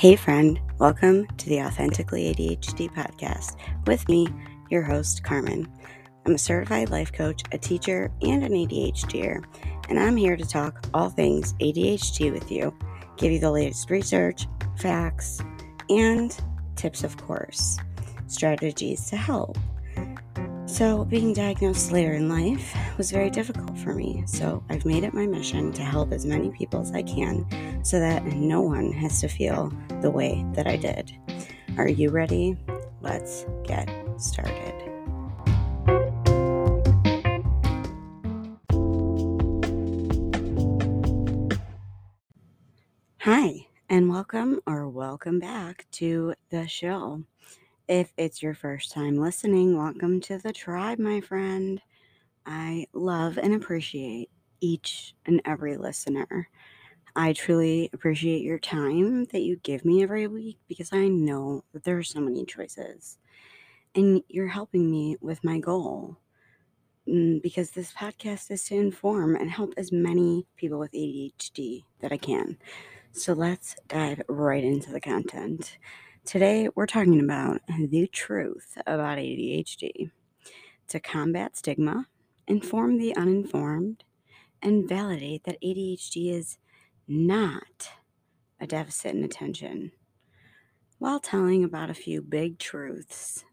Hey, friend, welcome to the Authentically ADHD podcast with me, your host, Carmen. I'm a certified life coach, a teacher, and an ADHDer, and I'm here to talk all things ADHD with you, give you the latest research, facts, and tips, of course, strategies to help. So, being diagnosed later in life was very difficult for me, so I've made it my mission to help as many people as I can so that no one has to feel the way that I did. Are you ready? Let's get started. Hi, and welcome or welcome back to the show. If it's your first time listening, welcome to the tribe, my friend. I love and appreciate each and every listener. I truly appreciate your time that you give me every week because I know that there are so many choices. And you're helping me with my goal mm, because this podcast is to inform and help as many people with ADHD that I can. So let's dive right into the content. Today, we're talking about the truth about ADHD to combat stigma, inform the uninformed, and validate that ADHD is not a deficit in attention, while telling about a few big truths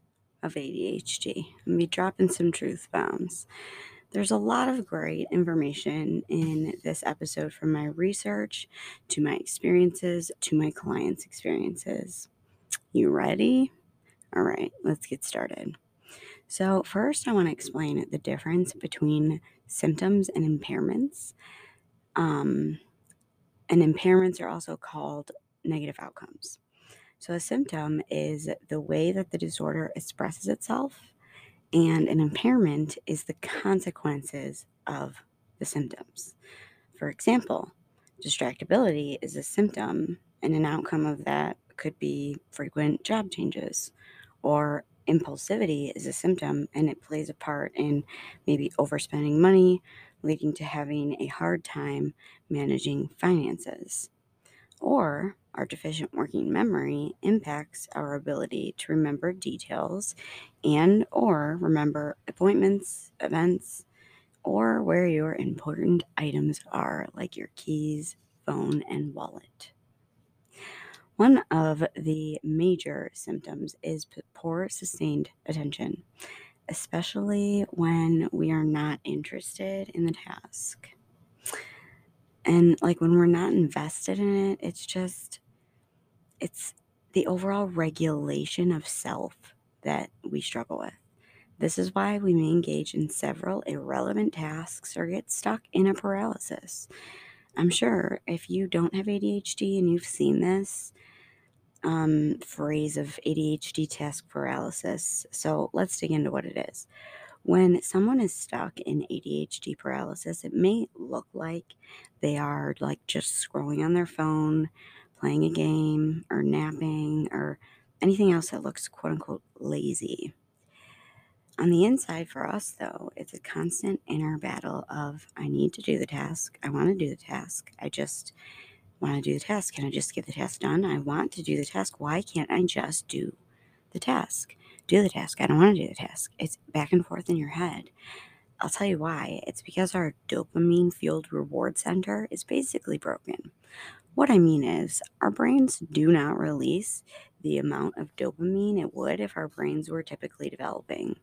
of ADHD. I'm going to be dropping some truth bombs. There's a lot of great information in this episode from my research to my experiences to my clients' experiences. You ready? All right, let's get started. So, first, I want to explain the difference between symptoms and impairments. Um, and impairments are also called negative outcomes. So, a symptom is the way that the disorder expresses itself, and an impairment is the consequences of the symptoms. For example, distractibility is a symptom, and an outcome of that could be frequent job changes, or impulsivity is a symptom and it plays a part in maybe overspending money, leading to having a hard time managing finances. Or our deficient working memory impacts our ability to remember details and or remember appointments, events, or where your important items are like your keys, phone, and wallet. One of the major symptoms is poor sustained attention, especially when we are not interested in the task. And like when we're not invested in it, it's just, it's the overall regulation of self that we struggle with. This is why we may engage in several irrelevant tasks or get stuck in a paralysis. I'm sure if you don't have ADHD and you've seen this, um, phrase of ADHD task paralysis. So let's dig into what it is. When someone is stuck in ADHD paralysis, it may look like they are like just scrolling on their phone, playing a game, or napping, or anything else that looks quote unquote lazy. On the inside, for us though, it's a constant inner battle of I need to do the task, I want to do the task, I just want to do the task. Can I just get the task done? I want to do the task. Why can't I just do the task? Do the task. I don't want to do the task. It's back and forth in your head. I'll tell you why. It's because our dopamine fueled reward center is basically broken. What I mean is, our brains do not release the amount of dopamine it would if our brains were typically developing.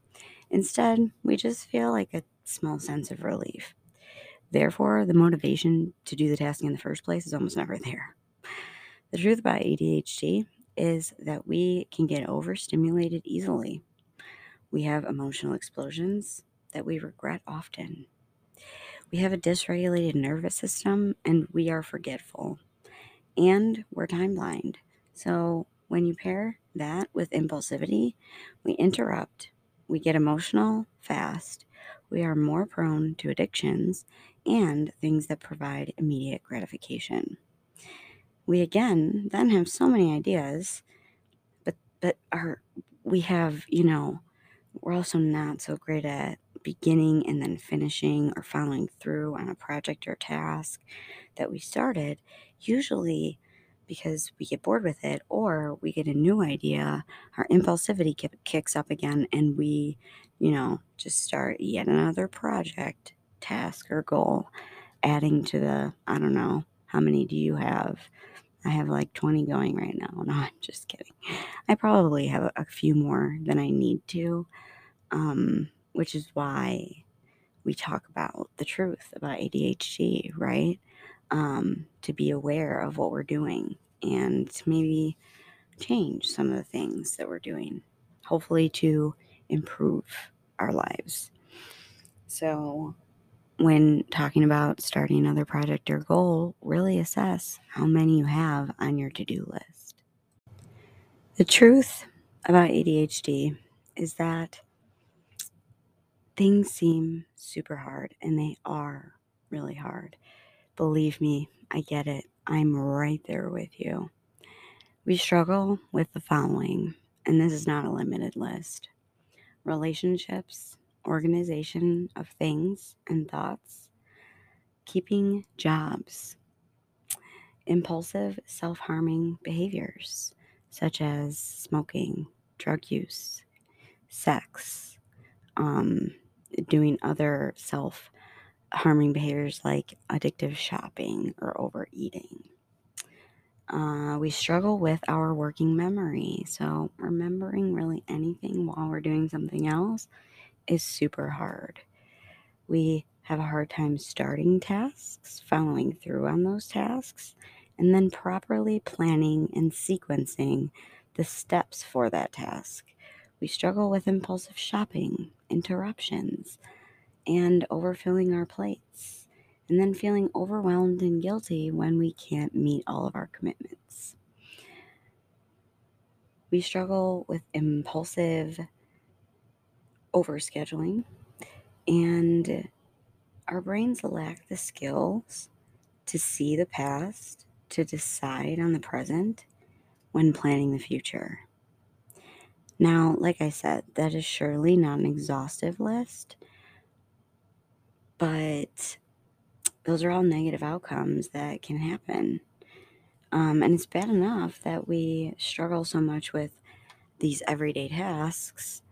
Instead, we just feel like a small sense of relief. Therefore, the motivation to do the task in the first place is almost never there. The truth about ADHD is that we can get overstimulated easily. We have emotional explosions that we regret often. We have a dysregulated nervous system and we are forgetful. And we're time blind. So when you pair that with impulsivity, we interrupt, we get emotional fast, we are more prone to addictions, and things that provide immediate gratification. We again then have so many ideas, but but are we have, you know, we're also not so great at beginning and then finishing or following through on a project or task that we started. Usually because we get bored with it or we get a new idea, our impulsivity kicks up again and we, you know, just start yet another project, task, or goal, adding to the, I don't know, how many do you have? I have like 20 going right now. No, I'm just kidding. I probably have a, few more than I need to, um, which is why we talk about the truth about ADHD, right? Um, to be aware of what we're doing and maybe change some of the things that we're doing, hopefully to improve our lives. So, when talking about starting another project or goal, really assess how many you have on your to do list. The truth about ADHD is that things seem super hard, and they are really hard. Believe me, I get it. I'm right there with you. We struggle with the following, and this is not a limited list relationships, organization of things and thoughts, keeping jobs, impulsive self harming behaviors such as smoking, drug use, sex, um, doing other self harming behaviors like addictive shopping or overeating. Uh, we struggle with our working memory. So, remembering really anything while we're doing something else is super hard. We have a hard time starting tasks, following through on those tasks, and then properly planning and sequencing the steps for that task. We struggle with impulsive shopping, interruptions, and overfilling our plates, and then feeling overwhelmed and guilty when we can't meet all of our commitments. We struggle with impulsive overscheduling, and our brains lack the skills to see the past, to decide on the present when planning the future. Now, like I said, that is surely not an exhaustive list, but those are all negative outcomes that can happen. Um, and it's bad enough that we struggle so much with these everyday tasks,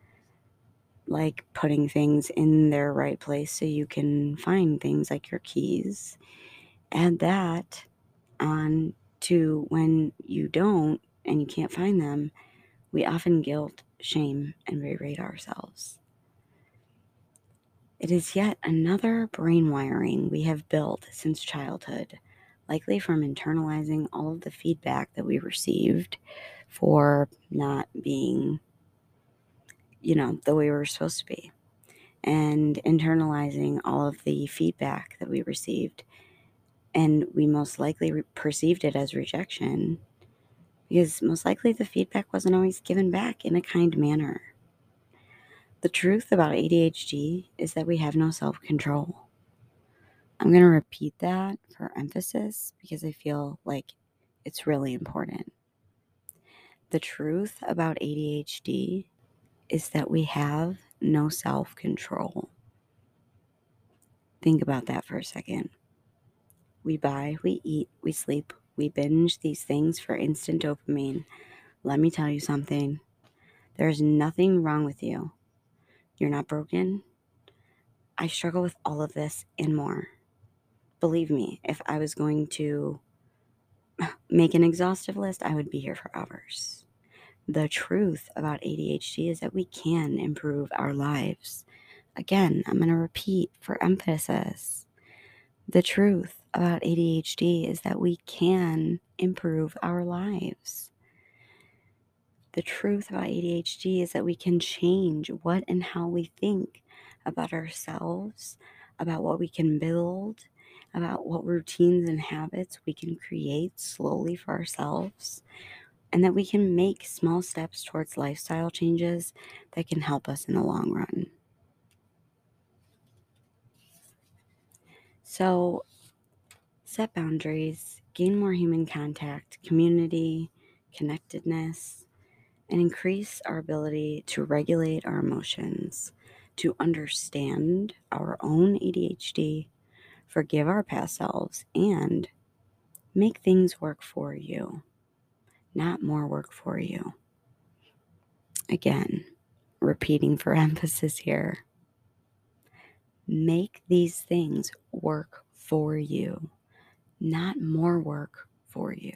like putting things in their right place so you can find things like your keys. Add that on to when you don't and you can't find them, we often guilt, shame, and berate ourselves. It is yet another brain wiring we have built since childhood, likely from internalizing all of the feedback that we received for not being, you know, the way we were supposed to be, and internalizing all of the feedback that we received. And we most likely re- perceived it as rejection because most likely the feedback wasn't always given back in a kind manner. The truth about ADHD is that we have no self control. I'm going to repeat that for emphasis because I feel like it's really important. The truth about ADHD is that we have no self control. Think about that for a second. We buy, we eat, we sleep, we binge these things for instant dopamine. Let me tell you something there is nothing wrong with you. You're not broken. I struggle with all of this and more. Believe me, if I was going to make an exhaustive list, I would be here for hours. The truth about ADHD is that we can improve our lives. Again, I'm going to repeat for emphasis. The truth about ADHD is that we can improve our lives. The truth about ADHD is that we can change what and how we think about ourselves, about what we can build, about what routines and habits we can create slowly for ourselves, and that we can make small steps towards lifestyle changes that can help us in the long run. So, set boundaries, gain more human contact, community, connectedness, and increase our ability to regulate our emotions, to understand our own ADHD, forgive our past selves, and make things work for you, not more work for you. Again, repeating for emphasis here. Make these things work for you, not more work for you.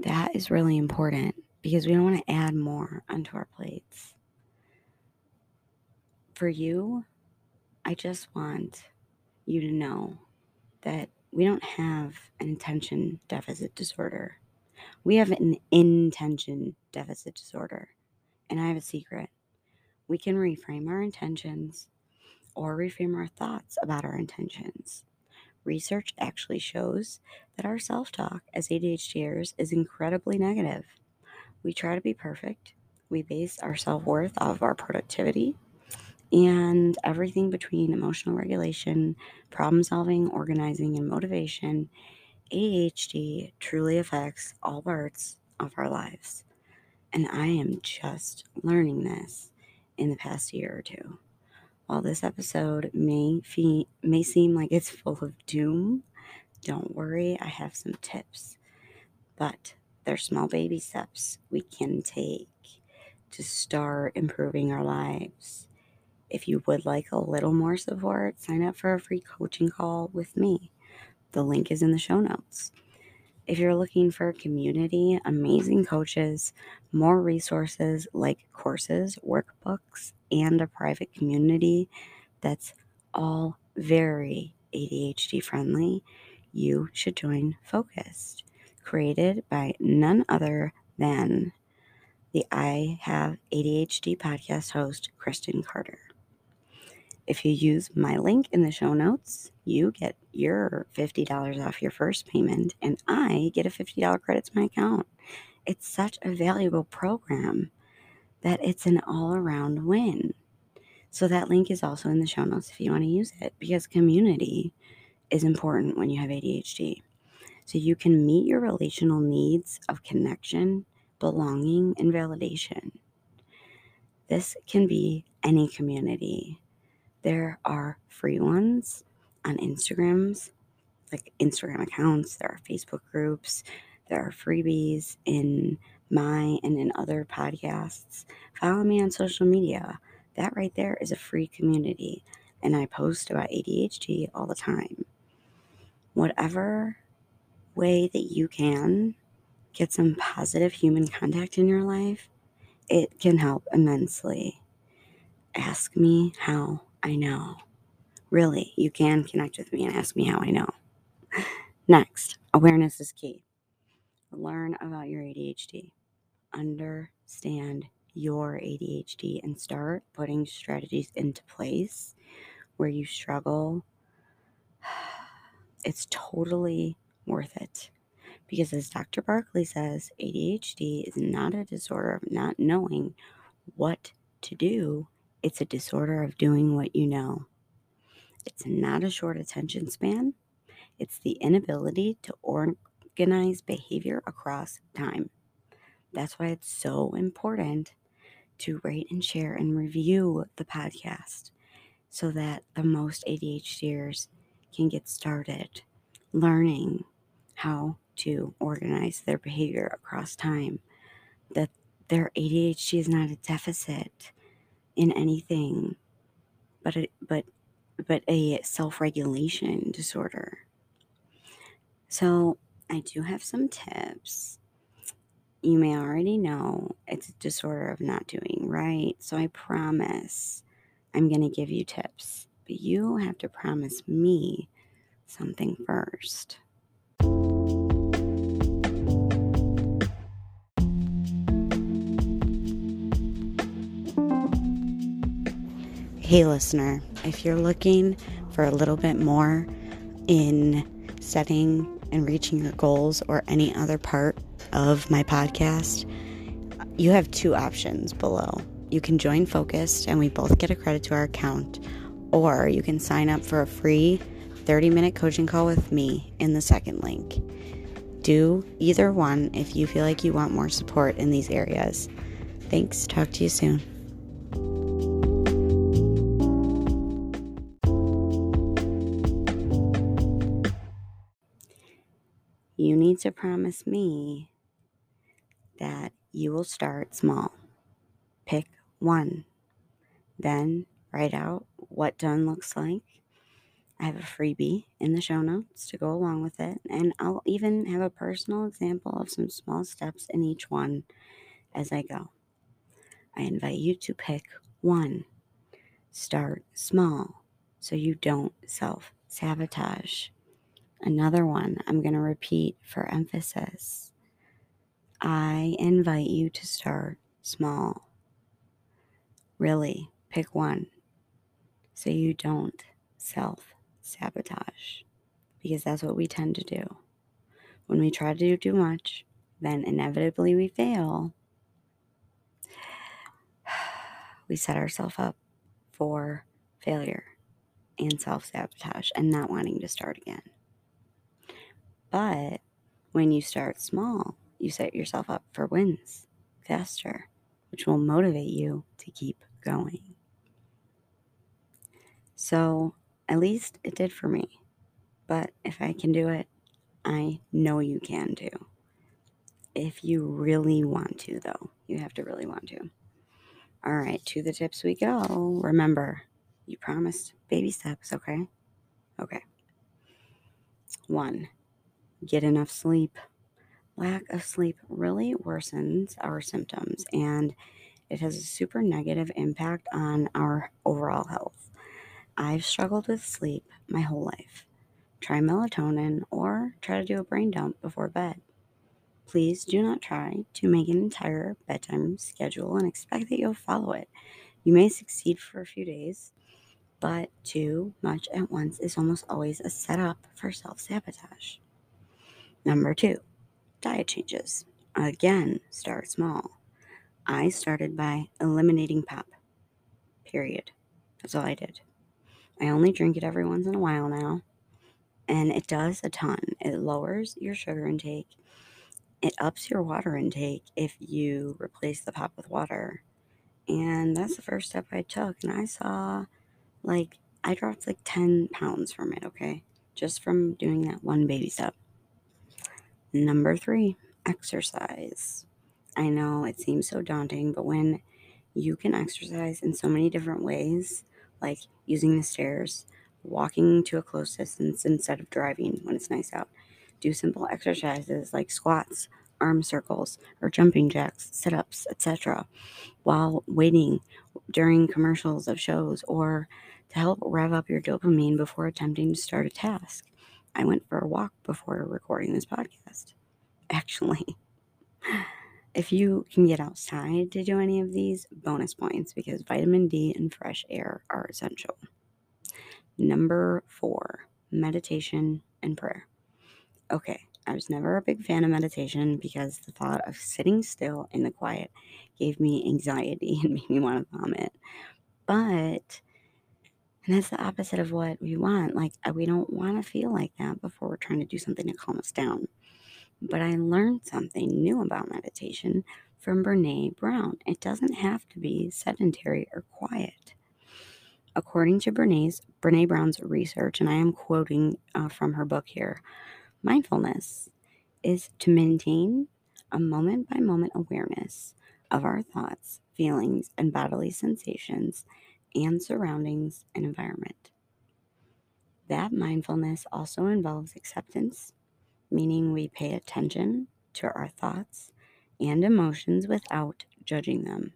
That is really important because we don't want to add more onto our plates. For you, I just want you to know that we don't have an attention deficit disorder. We have an intention deficit disorder. And I have a secret. We can reframe our intentions or reframe our thoughts about our intentions. Research actually shows that our self talk as ADHDers is incredibly negative. We try to be perfect. We base our self worth off of our productivity and everything between emotional regulation, problem solving, organizing, and motivation. ADHD truly affects all parts of our lives. And I am just learning this in the past year or two. While this episode may, fe- may seem like it's full of doom, don't worry, I have some tips. But they're small baby steps we can take to start improving our lives. If you would like a little more support, sign up for a free coaching call with me. The link is in the show notes. If you're looking for community, amazing coaches, more resources like courses, workbooks, and a private community that's all very ADHD friendly, you should join Focused, created by none other than the I Have ADHD podcast host, Kristen Carder. If you use my link in the show notes, you get your $50 off your first payment, and I get a $50 credit to my account. It's such a valuable program that it's an all around win. So, that link is also in the show notes if you want to use it because community is important when you have ADHD. So, you can meet your relational needs of connection, belonging, and validation. This can be any community there are free ones on Instagrams, like Instagram accounts. There are Facebook groups. There are freebies in my and in other podcasts. Follow me on social media. That right there is a free community. And I post about ADHD all the time. Whatever way that you can get some positive human contact in your life, it can help immensely. Ask me how I know. Really, you can connect with me and ask me how I know. Next, awareness is key. Learn about your ADHD. Understand your ADHD and start putting strategies into place where you struggle. It's totally worth it. Because as Dr. Barkley says, ADHD is not a disorder of not knowing what to do it's a disorder of doing what you know. It's not a short attention span, it's the inability to organize behavior across time. That's why it's so important to rate and share and review the podcast so that the most ADHDers can get started learning how to organize their behavior across time. That their ADHD is not a deficit in anything but a, but but a self-regulation disorder. So, I do have some tips. You may already know it's a disorder of not doing right. So, I promise I'm going to give you tips, but you have to promise me something first. Hey, listener, if you're looking for a little bit more in setting and reaching your goals or any other part of my podcast, you have two options below. You can join Focused and we both get a credit to our account, or you can sign up for a free 30 minute coaching call with me in the second link. Do either one if you feel like you want more support in these areas. Thanks. Talk to you soon. To promise me that you will start small. Pick one. Then write out what done looks like. I have a freebie in the show notes to go along with it, and I'll even have a personal example of some small steps in each one as I go. I invite you to pick one. Start small so you don't self sabotage. Another one I'm going to repeat for emphasis. I invite you to start small. Really, pick one so you don't self sabotage because that's what we tend to do. When we try to do too much, then inevitably we fail. We set ourselves up for failure and self sabotage and not wanting to start again. But when you start small, you set yourself up for wins faster, which will motivate you to keep going. So, at least it did for me. But if I can do it, I know you can too. If you really want to, though, you have to really want to. All right, to the tips we go. Remember, you promised baby steps, okay? Okay. One, get enough sleep. Lack of sleep really worsens our symptoms and it has a super negative impact on our overall health. I've struggled with sleep my whole life. Try melatonin or try to do a brain dump before bed. Please do not try to make an entire bedtime schedule and expect that you'll follow it. You may succeed for a few days, but too much at once is almost always a setup for self sabotage. Number two, diet changes. Again, start small. I started by eliminating pop. Period. That's all I did. I only drink it every once in a while now, and it does a ton. It lowers your sugar intake it ups your water intake if you replace the pop with water. And that's the first step I took. And I saw like, I dropped like 10 pounds from it, okay? Just from doing that one baby step. Number three, exercise. I know it seems so daunting, but when you can exercise in so many different ways, like using the stairs, walking to a close distance instead of driving when it's nice out, do simple exercises like squats, arm circles, or jumping jacks, sit ups, etc., while waiting during commercials of shows or to help rev up your dopamine before attempting to start a task. I went for a walk before recording this podcast. Actually, if you can get outside to do any of these, bonus points because vitamin D and fresh air are essential. Number four, meditation and prayer. Okay, I was never a big fan of meditation because the thought of sitting still in the quiet gave me anxiety and made me want to vomit. But, and that's the opposite of what we want. Like, uh, we don't want to feel like that before we're trying to do something to calm us down. But I learned something new about meditation from Brene Brown. It doesn't have to be sedentary or quiet. According to Brene's, Brene Brown's research, and I am quoting uh, from her book here, Mindfulness is to maintain a moment by moment awareness of our thoughts, feelings, and bodily sensations and surroundings and environment. That mindfulness also involves acceptance, meaning we pay attention to our thoughts and emotions without judging them,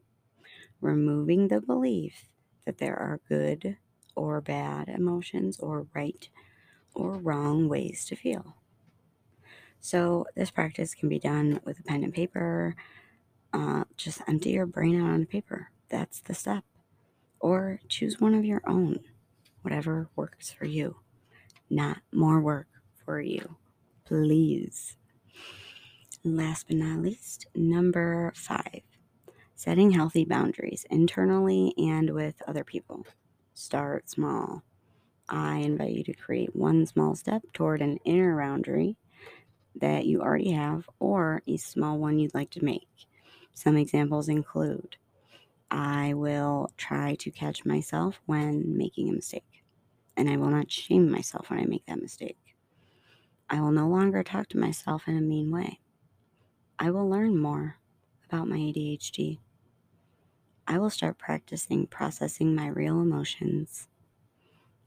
removing the belief that there are good or bad emotions or right or wrong ways to feel. So, this practice can be done with a pen and paper. Uh, just empty your brain out on paper. That's the step. Or choose one of your own, whatever works for you. Not more work for you. Please. Last but not least, number five setting healthy boundaries internally and with other people. Start small. I invite you to create one small step toward an inner boundary that you already have or a small one you'd like to make. Some examples include I will try to catch myself when making a mistake, and I will not shame myself when I make that mistake. I will no longer talk to myself in a mean way. I will learn more about my ADHD. I will start practicing processing my real emotions.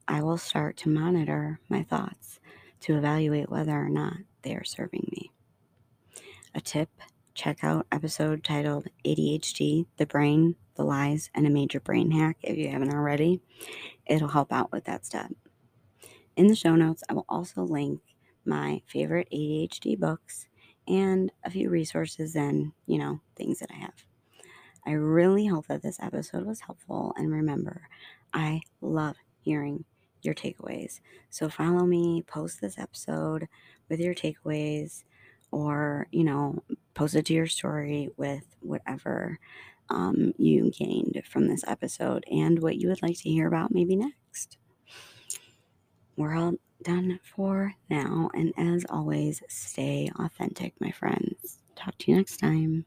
I will start to monitor my thoughts to evaluate whether or not they are serving me. A tip check out episode titled ADHD, the brain, the lies, and a major brain hack if you haven't already. It'll help out with that step. In the show notes, I will also link my favorite ADHD books and a few resources and, you know, things that I have. I really hope that this episode was helpful. And remember, I love hearing your takeaways. So follow me, post this episode with your takeaways, or, you know, post it to your story with whatever um, you gained from this episode and what you would like to hear about maybe next. We're all done for now. And as always, stay authentic, my friends. Talk to you next time.